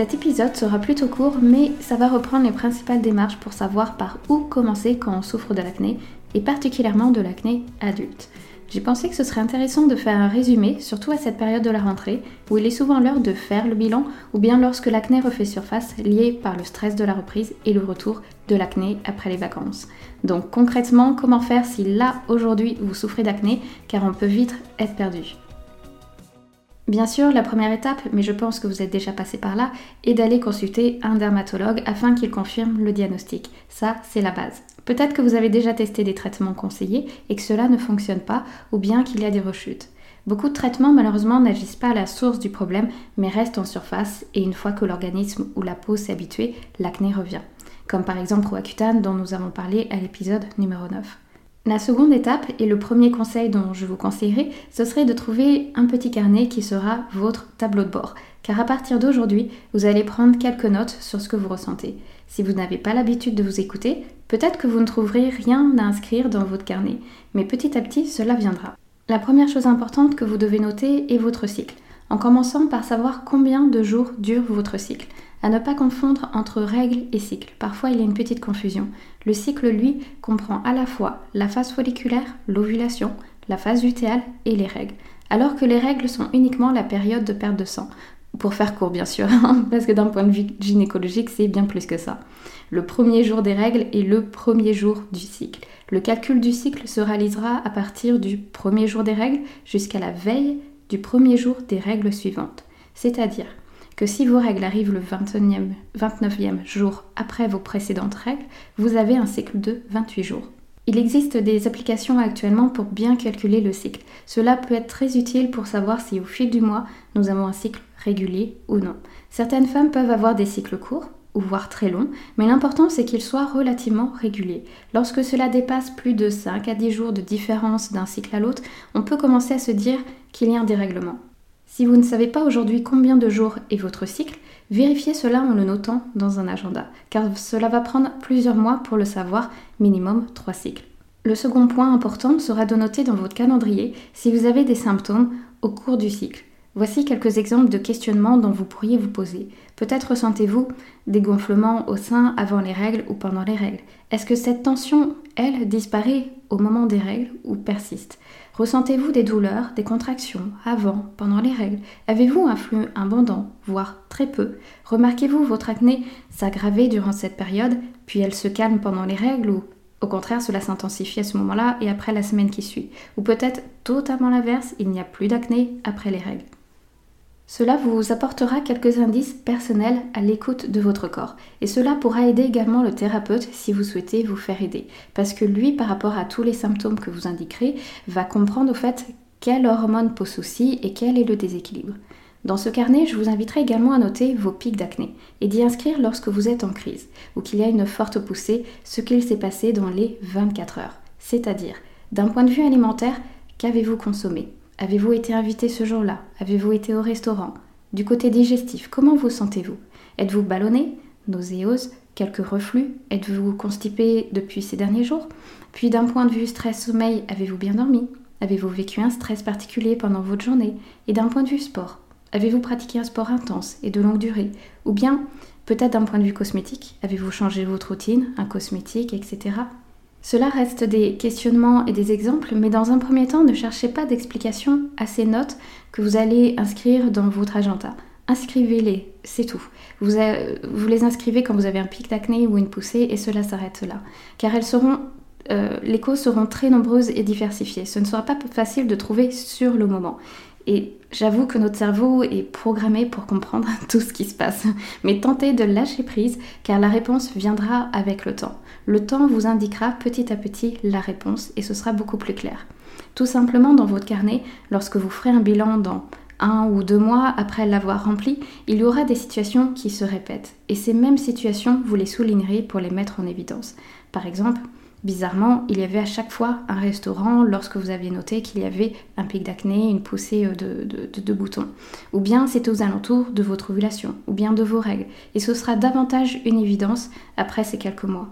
Cet épisode sera plutôt court, mais ça va reprendre les principales démarches pour savoir par où commencer quand on souffre de l'acné, et particulièrement de l'acné adulte. J'ai pensé que ce serait intéressant de faire un résumé, surtout à cette période de la rentrée, où il est souvent l'heure de faire le bilan, ou bien lorsque l'acné refait surface, lié par le stress de la reprise et le retour de l'acné après les vacances. Donc concrètement, comment faire si là, aujourd'hui, vous souffrez d'acné, car on peut vite être perdu? Bien sûr, la première étape, mais je pense que vous êtes déjà passé par là, est d'aller consulter un dermatologue afin qu'il confirme le diagnostic. Ça, c'est la base. Peut-être que vous avez déjà testé des traitements conseillés et que cela ne fonctionne pas, ou bien qu'il y a des rechutes. Beaucoup de traitements malheureusement n'agissent pas à la source du problème, mais restent en surface, et une fois que l'organisme ou la peau s'est habitué, l'acné revient. Comme par exemple Roaccutane dont nous avons parlé à l'épisode numéro 9. La seconde étape et le premier conseil dont je vous conseillerais, ce serait de trouver un petit carnet qui sera votre tableau de bord. Car à partir d'aujourd'hui, vous allez prendre quelques notes sur ce que vous ressentez. Si vous n'avez pas l'habitude de vous écouter, peut-être que vous ne trouverez rien à inscrire dans votre carnet, mais petit à petit, cela viendra. La première chose importante que vous devez noter est votre cycle, en commençant par savoir combien de jours dure votre cycle. À ne pas confondre entre règles et cycle. Parfois, il y a une petite confusion. Le cycle, lui, comprend à la fois la phase folliculaire, l'ovulation, la phase lutéale et les règles. Alors que les règles sont uniquement la période de perte de sang. Pour faire court, bien sûr, parce que d'un point de vue gynécologique, c'est bien plus que ça. Le premier jour des règles est le premier jour du cycle. Le calcul du cycle se réalisera à partir du premier jour des règles jusqu'à la veille du premier jour des règles suivantes. C'est-à-dire que si vos règles arrivent le 29e jour après vos précédentes règles, vous avez un cycle de 28 jours. Il existe des applications actuellement pour bien calculer le cycle. Cela peut être très utile pour savoir si au fil du mois, nous avons un cycle régulier ou non. Certaines femmes peuvent avoir des cycles courts, ou voire très longs, mais l'important c'est qu'ils soient relativement réguliers. Lorsque cela dépasse plus de 5 à 10 jours de différence d'un cycle à l'autre, on peut commencer à se dire qu'il y a un dérèglement. Si vous ne savez pas aujourd'hui combien de jours est votre cycle, vérifiez cela en le notant dans un agenda, car cela va prendre plusieurs mois pour le savoir, minimum 3 cycles. Le second point important sera de noter dans votre calendrier si vous avez des symptômes au cours du cycle. Voici quelques exemples de questionnements dont vous pourriez vous poser. Peut-être ressentez-vous des gonflements au sein avant les règles ou pendant les règles. Est-ce que cette tension, elle, disparaît au moment des règles ou persiste. Ressentez-vous des douleurs, des contractions avant, pendant les règles? Avez-vous un flux abondant, voire très peu? Remarquez-vous votre acné s'aggraver durant cette période, puis elle se calme pendant les règles ou au contraire cela s'intensifie à ce moment-là et après la semaine qui suit. Ou peut-être totalement l'inverse, il n'y a plus d'acné après les règles cela vous apportera quelques indices personnels à l'écoute de votre corps. Et cela pourra aider également le thérapeute si vous souhaitez vous faire aider. Parce que lui, par rapport à tous les symptômes que vous indiquerez, va comprendre au fait quelle hormone pose souci et quel est le déséquilibre. Dans ce carnet, je vous inviterai également à noter vos pics d'acné et d'y inscrire lorsque vous êtes en crise ou qu'il y a une forte poussée, ce qu'il s'est passé dans les 24 heures. C'est-à-dire, d'un point de vue alimentaire, qu'avez-vous consommé? Avez-vous été invité ce jour-là? Avez-vous été au restaurant? Du côté digestif, comment vous sentez-vous? Êtes-vous ballonné? Nauséose? Quelques reflux? Êtes-vous constipé depuis ces derniers jours? Puis d'un point de vue stress-sommeil, avez-vous bien dormi? Avez-vous vécu un stress particulier pendant votre journée? Et d'un point de vue sport, avez-vous pratiqué un sport intense et de longue durée? Ou bien, peut-être d'un point de vue cosmétique, avez-vous changé votre routine, un cosmétique, etc. Cela reste des questionnements et des exemples, mais dans un premier temps, ne cherchez pas d'explication à ces notes que vous allez inscrire dans votre agenda. Inscrivez-les, c'est tout. Vous, les inscrivez quand vous avez un pic d'acné ou une poussée et cela s'arrête là. Car elles seront, euh, les causes seront très nombreuses et diversifiées. Ce ne sera pas facile de trouver sur le moment. Et j'avoue que notre cerveau est programmé pour comprendre tout ce qui se passe. Mais tentez de lâcher prise car la réponse viendra avec le temps. Le temps vous indiquera petit à petit la réponse et ce sera beaucoup plus clair. Tout simplement dans votre carnet, lorsque vous ferez un bilan dans un ou deux mois après l'avoir rempli, il y aura des situations qui se répètent. Et ces mêmes situations, vous les soulignerez pour les mettre en évidence. Par exemple, Bizarrement, il y avait à chaque fois un restaurant lorsque vous aviez noté qu'il y avait un pic d'acné, une poussée euh, de, de, boutons. Ou bien c'est aux alentours de votre ovulation, ou bien de vos règles. Et ce sera davantage une évidence après ces quelques mois.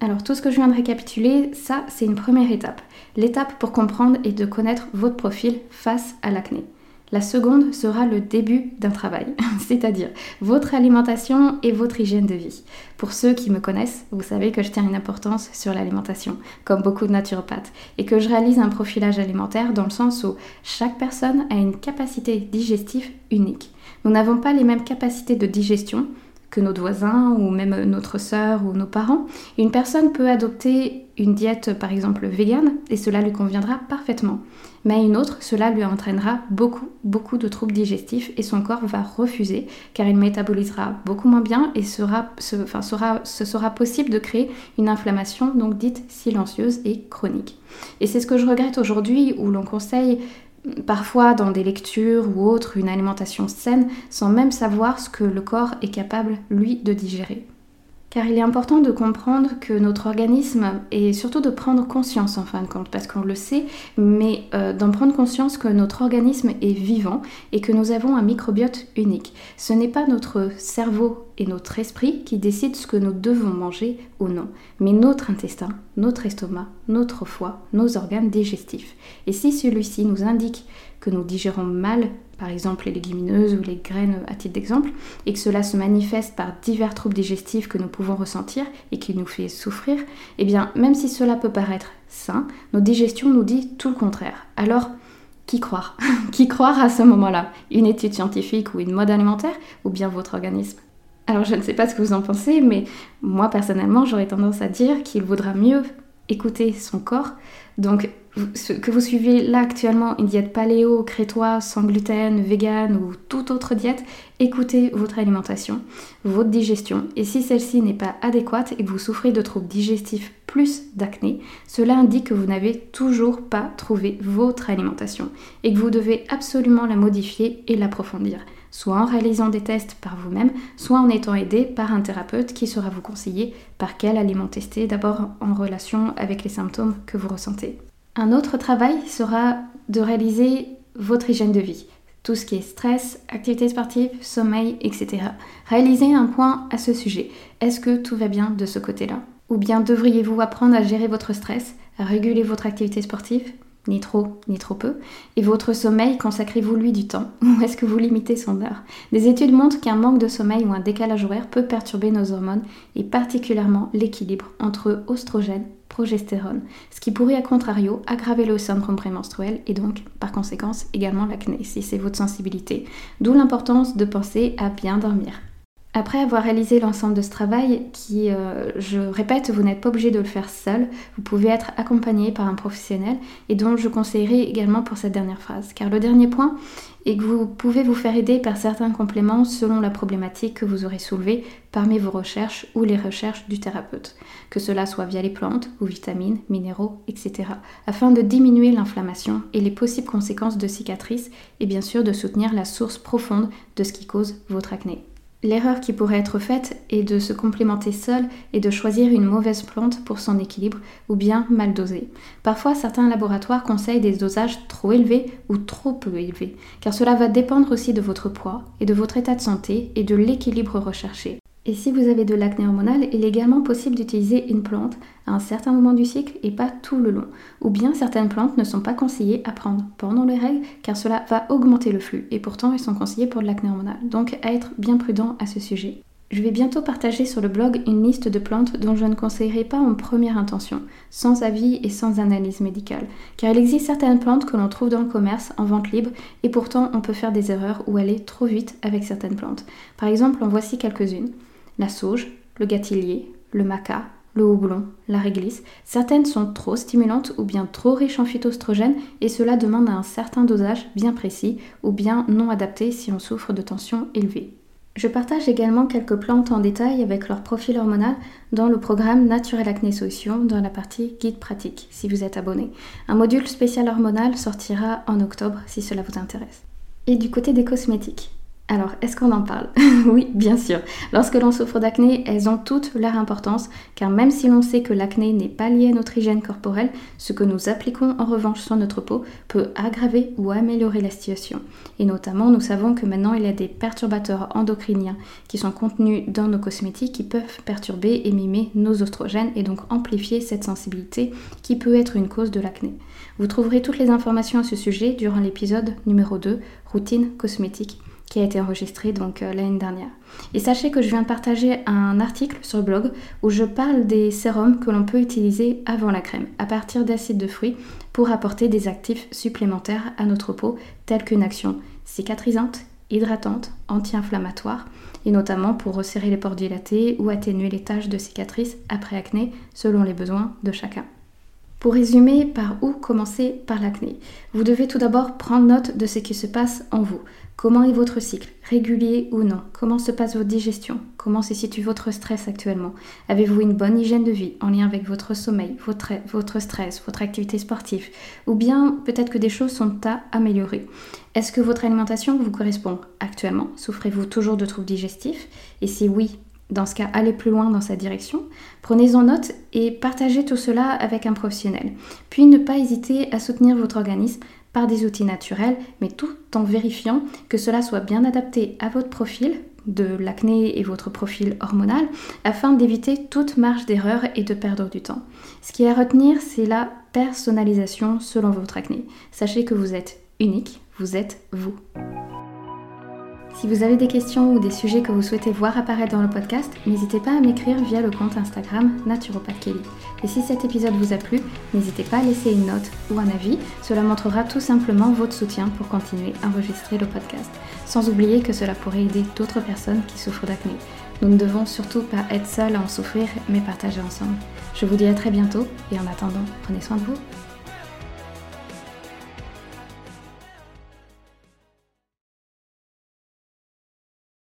Alors tout ce que je viens de récapituler, ça c'est une première étape. L'étape pour comprendre et de connaître votre profil face à l'acné. La seconde sera le début d'un travail, c'est-à-dire votre alimentation et votre hygiène de vie. Pour ceux qui me connaissent, vous savez que je tiens une importance sur l'alimentation, comme beaucoup de naturopathes, et que je réalise un profilage alimentaire dans le sens où chaque personne a une capacité digestive unique. Nous n'avons pas les mêmes capacités de digestion, que notre voisin ou même notre sœur ou nos parents. Une personne peut adopter une diète par exemple végane et cela lui conviendra parfaitement. Mais à une autre, cela lui entraînera beaucoup, beaucoup de troubles digestifs et son corps va refuser car il métabolisera beaucoup moins bien et sera, sera, ce sera possible de créer une inflammation donc dite silencieuse et chronique. Et c'est ce que je regrette aujourd'hui où l'on conseille parfois dans des lectures ou autres une alimentation saine sans même savoir ce que le corps est capable, lui, de digérer. Car il est important de comprendre que notre organisme, et surtout de prendre conscience en fin de compte, parce qu'on le sait, mais euh, d'en prendre conscience que notre organisme est vivant et que nous avons un microbiote unique. Ce n'est pas notre cerveau et notre esprit qui décident ce que nous devons manger ou non, mais notre intestin, notre estomac, notre foie, nos organes digestifs. Et si celui-ci nous indique que nous digérons mal par exemple les légumineuses ou les graines à titre d'exemple, et que cela se manifeste par divers troubles digestifs que nous pouvons ressentir et qui nous fait souffrir, eh bien même si cela peut paraître sain, notre digestion nous dit tout le contraire. Alors, qui croire Qui croire à ce moment-là? Une étude scientifique ou une mode alimentaire ou bien votre organisme? Alors je ne sais pas ce que vous en pensez, mais moi personnellement j'aurais tendance à dire qu'il vaudra mieux écouter son corps. Donc que vous suivez là actuellement une diète paléo, crétoise, sans gluten, vegan ou toute autre diète, écoutez votre alimentation, votre digestion. Et si celle-ci n'est pas adéquate et que vous souffrez de troubles digestifs plus d'acné, cela indique que vous n'avez toujours pas trouvé votre alimentation et que vous devez absolument la modifier et l'approfondir soit en réalisant des tests par vous-même, soit en étant aidé par un thérapeute qui saura vous conseiller par quel aliment tester, d'abord en relation avec les symptômes que vous ressentez. Un autre travail sera de réaliser votre hygiène de vie. Tout ce qui est stress, activité sportive, sommeil, etc. Réalisez un point à ce sujet. Est-ce que tout va bien de ce côté-là? Ou bien devriez-vous apprendre à gérer votre stress, à réguler votre activité sportive? Ni trop, ni trop peu Et votre sommeil, consacrez-vous lui du temps? Ou est-ce que vous limitez son heure? Des études montrent qu'un manque de sommeil ou un décalage horaire peut perturber nos hormones et particulièrement l'équilibre entre oestrogène progestérone, ce qui pourrait à contrario aggraver le syndrome prémenstruel et donc par conséquence également l'acné si c'est votre sensibilité. D'où l'importance de penser à bien dormir. Après avoir réalisé l'ensemble de ce travail, qui, euh, je répète, vous n'êtes pas obligé de le faire seul, vous pouvez être accompagné par un professionnel et dont je conseillerais également pour cette dernière phrase. Car le dernier point est que vous pouvez vous faire aider par certains compléments selon la problématique que vous aurez soulevée parmi vos recherches ou les recherches du thérapeute, que cela soit via les plantes ou vitamines, minéraux, etc., afin de diminuer l'inflammation et les possibles conséquences de cicatrices et bien sûr de soutenir la source profonde de ce qui cause votre acné. L'erreur qui pourrait être faite est de se complémenter seul et de choisir une mauvaise plante pour son équilibre ou bien mal dosée. Parfois, certains laboratoires conseillent des dosages trop élevés ou trop peu élevés, car cela va dépendre aussi de votre poids et de votre état de santé et de l'équilibre recherché. Et si vous avez de l'acné hormonal, il est également possible d'utiliser une plante à un certain moment du cycle et pas tout le long. Ou bien certaines plantes ne sont pas conseillées à prendre pendant les règles car cela va augmenter le flux et pourtant elles sont conseillées pour de l'acné hormonal. Donc à être bien prudent à ce sujet. Je vais bientôt partager sur le blog une liste de plantes dont je ne conseillerai pas en première intention, sans avis et sans analyse médicale, car il existe certaines plantes que l'on trouve dans le commerce en vente libre et pourtant on peut faire des erreurs ou aller trop vite avec certaines plantes. Par exemple, en voici quelques-unes la sauge, le gâtillier, le maca, le houblon, la réglisse. Certaines sont trop stimulantes ou bien trop riches en phytoestrogènes et cela demande un certain dosage bien précis ou bien non adapté si on souffre de tension élevée. Je partage également quelques plantes en détail avec leur profil hormonal dans le programme Naturel Acné Solutions dans la partie guide pratique si vous êtes abonné. Un module spécial hormonal sortira en octobre si cela vous intéresse. Et du côté des cosmétiques, alors, est-ce qu'on en parle Oui, bien sûr. Lorsque l'on souffre d'acné, elles ont toute leur importance, car même si l'on sait que l'acné n'est pas lié à notre hygiène corporelle, ce que nous appliquons en revanche sur notre peau peut aggraver ou améliorer la situation. Et notamment, nous savons que maintenant, il y a des perturbateurs endocriniens qui sont contenus dans nos cosmétiques qui peuvent perturber et mimer nos oestrogènes et donc amplifier cette sensibilité qui peut être une cause de l'acné. Vous trouverez toutes les informations à ce sujet durant l'épisode numéro 2, routine cosmétique qui a été enregistré donc euh, l'année dernière. Et sachez que je viens de partager un article sur le blog où je parle des sérums que l'on peut utiliser avant la crème, à partir d'acides de fruits, pour apporter des actifs supplémentaires à notre peau, tels qu'une action cicatrisante, hydratante, anti-inflammatoire, et notamment pour resserrer les pores dilatés ou atténuer les taches de cicatrices après acné, selon les besoins de chacun. Pour résumer, par où commencer par l'acné? Vous devez tout d'abord prendre note de ce qui se passe en vous. Comment est votre cycle Régulier ou non Comment se passe votre digestion Comment se situe votre stress actuellement Avez-vous une bonne hygiène de vie en lien avec votre sommeil, votre, stress, votre activité sportive Ou bien peut-être que des choses sont à améliorer Est-ce que votre alimentation vous correspond actuellement Souffrez-vous toujours de troubles digestifs Et si oui, dans ce cas, allez plus loin dans sa direction. Prenez-en note et partagez tout cela avec un professionnel. Puis ne pas hésiter à soutenir votre organisme des outils naturels, mais tout en vérifiant que cela soit bien adapté à votre profil de l'acné et votre profil hormonal afin d'éviter toute marge d'erreur et de perdre du temps. Ce qui est à retenir, c'est la personnalisation selon votre acné. Sachez que vous êtes unique, vous êtes vous. Si vous avez des questions ou des sujets que vous souhaitez voir apparaître dans le podcast, n'hésitez pas à m'écrire via le compte Instagram Naturopath Kelly. Et si cet épisode vous a plu, n'hésitez pas à laisser une note ou un avis, cela montrera tout simplement votre soutien pour continuer à enregistrer le podcast. Sans oublier que cela pourrait aider d'autres personnes qui souffrent d'acné. Nous ne devons surtout pas être seuls à en souffrir, mais partager ensemble. Je vous dis à très bientôt et en attendant, prenez soin de vous.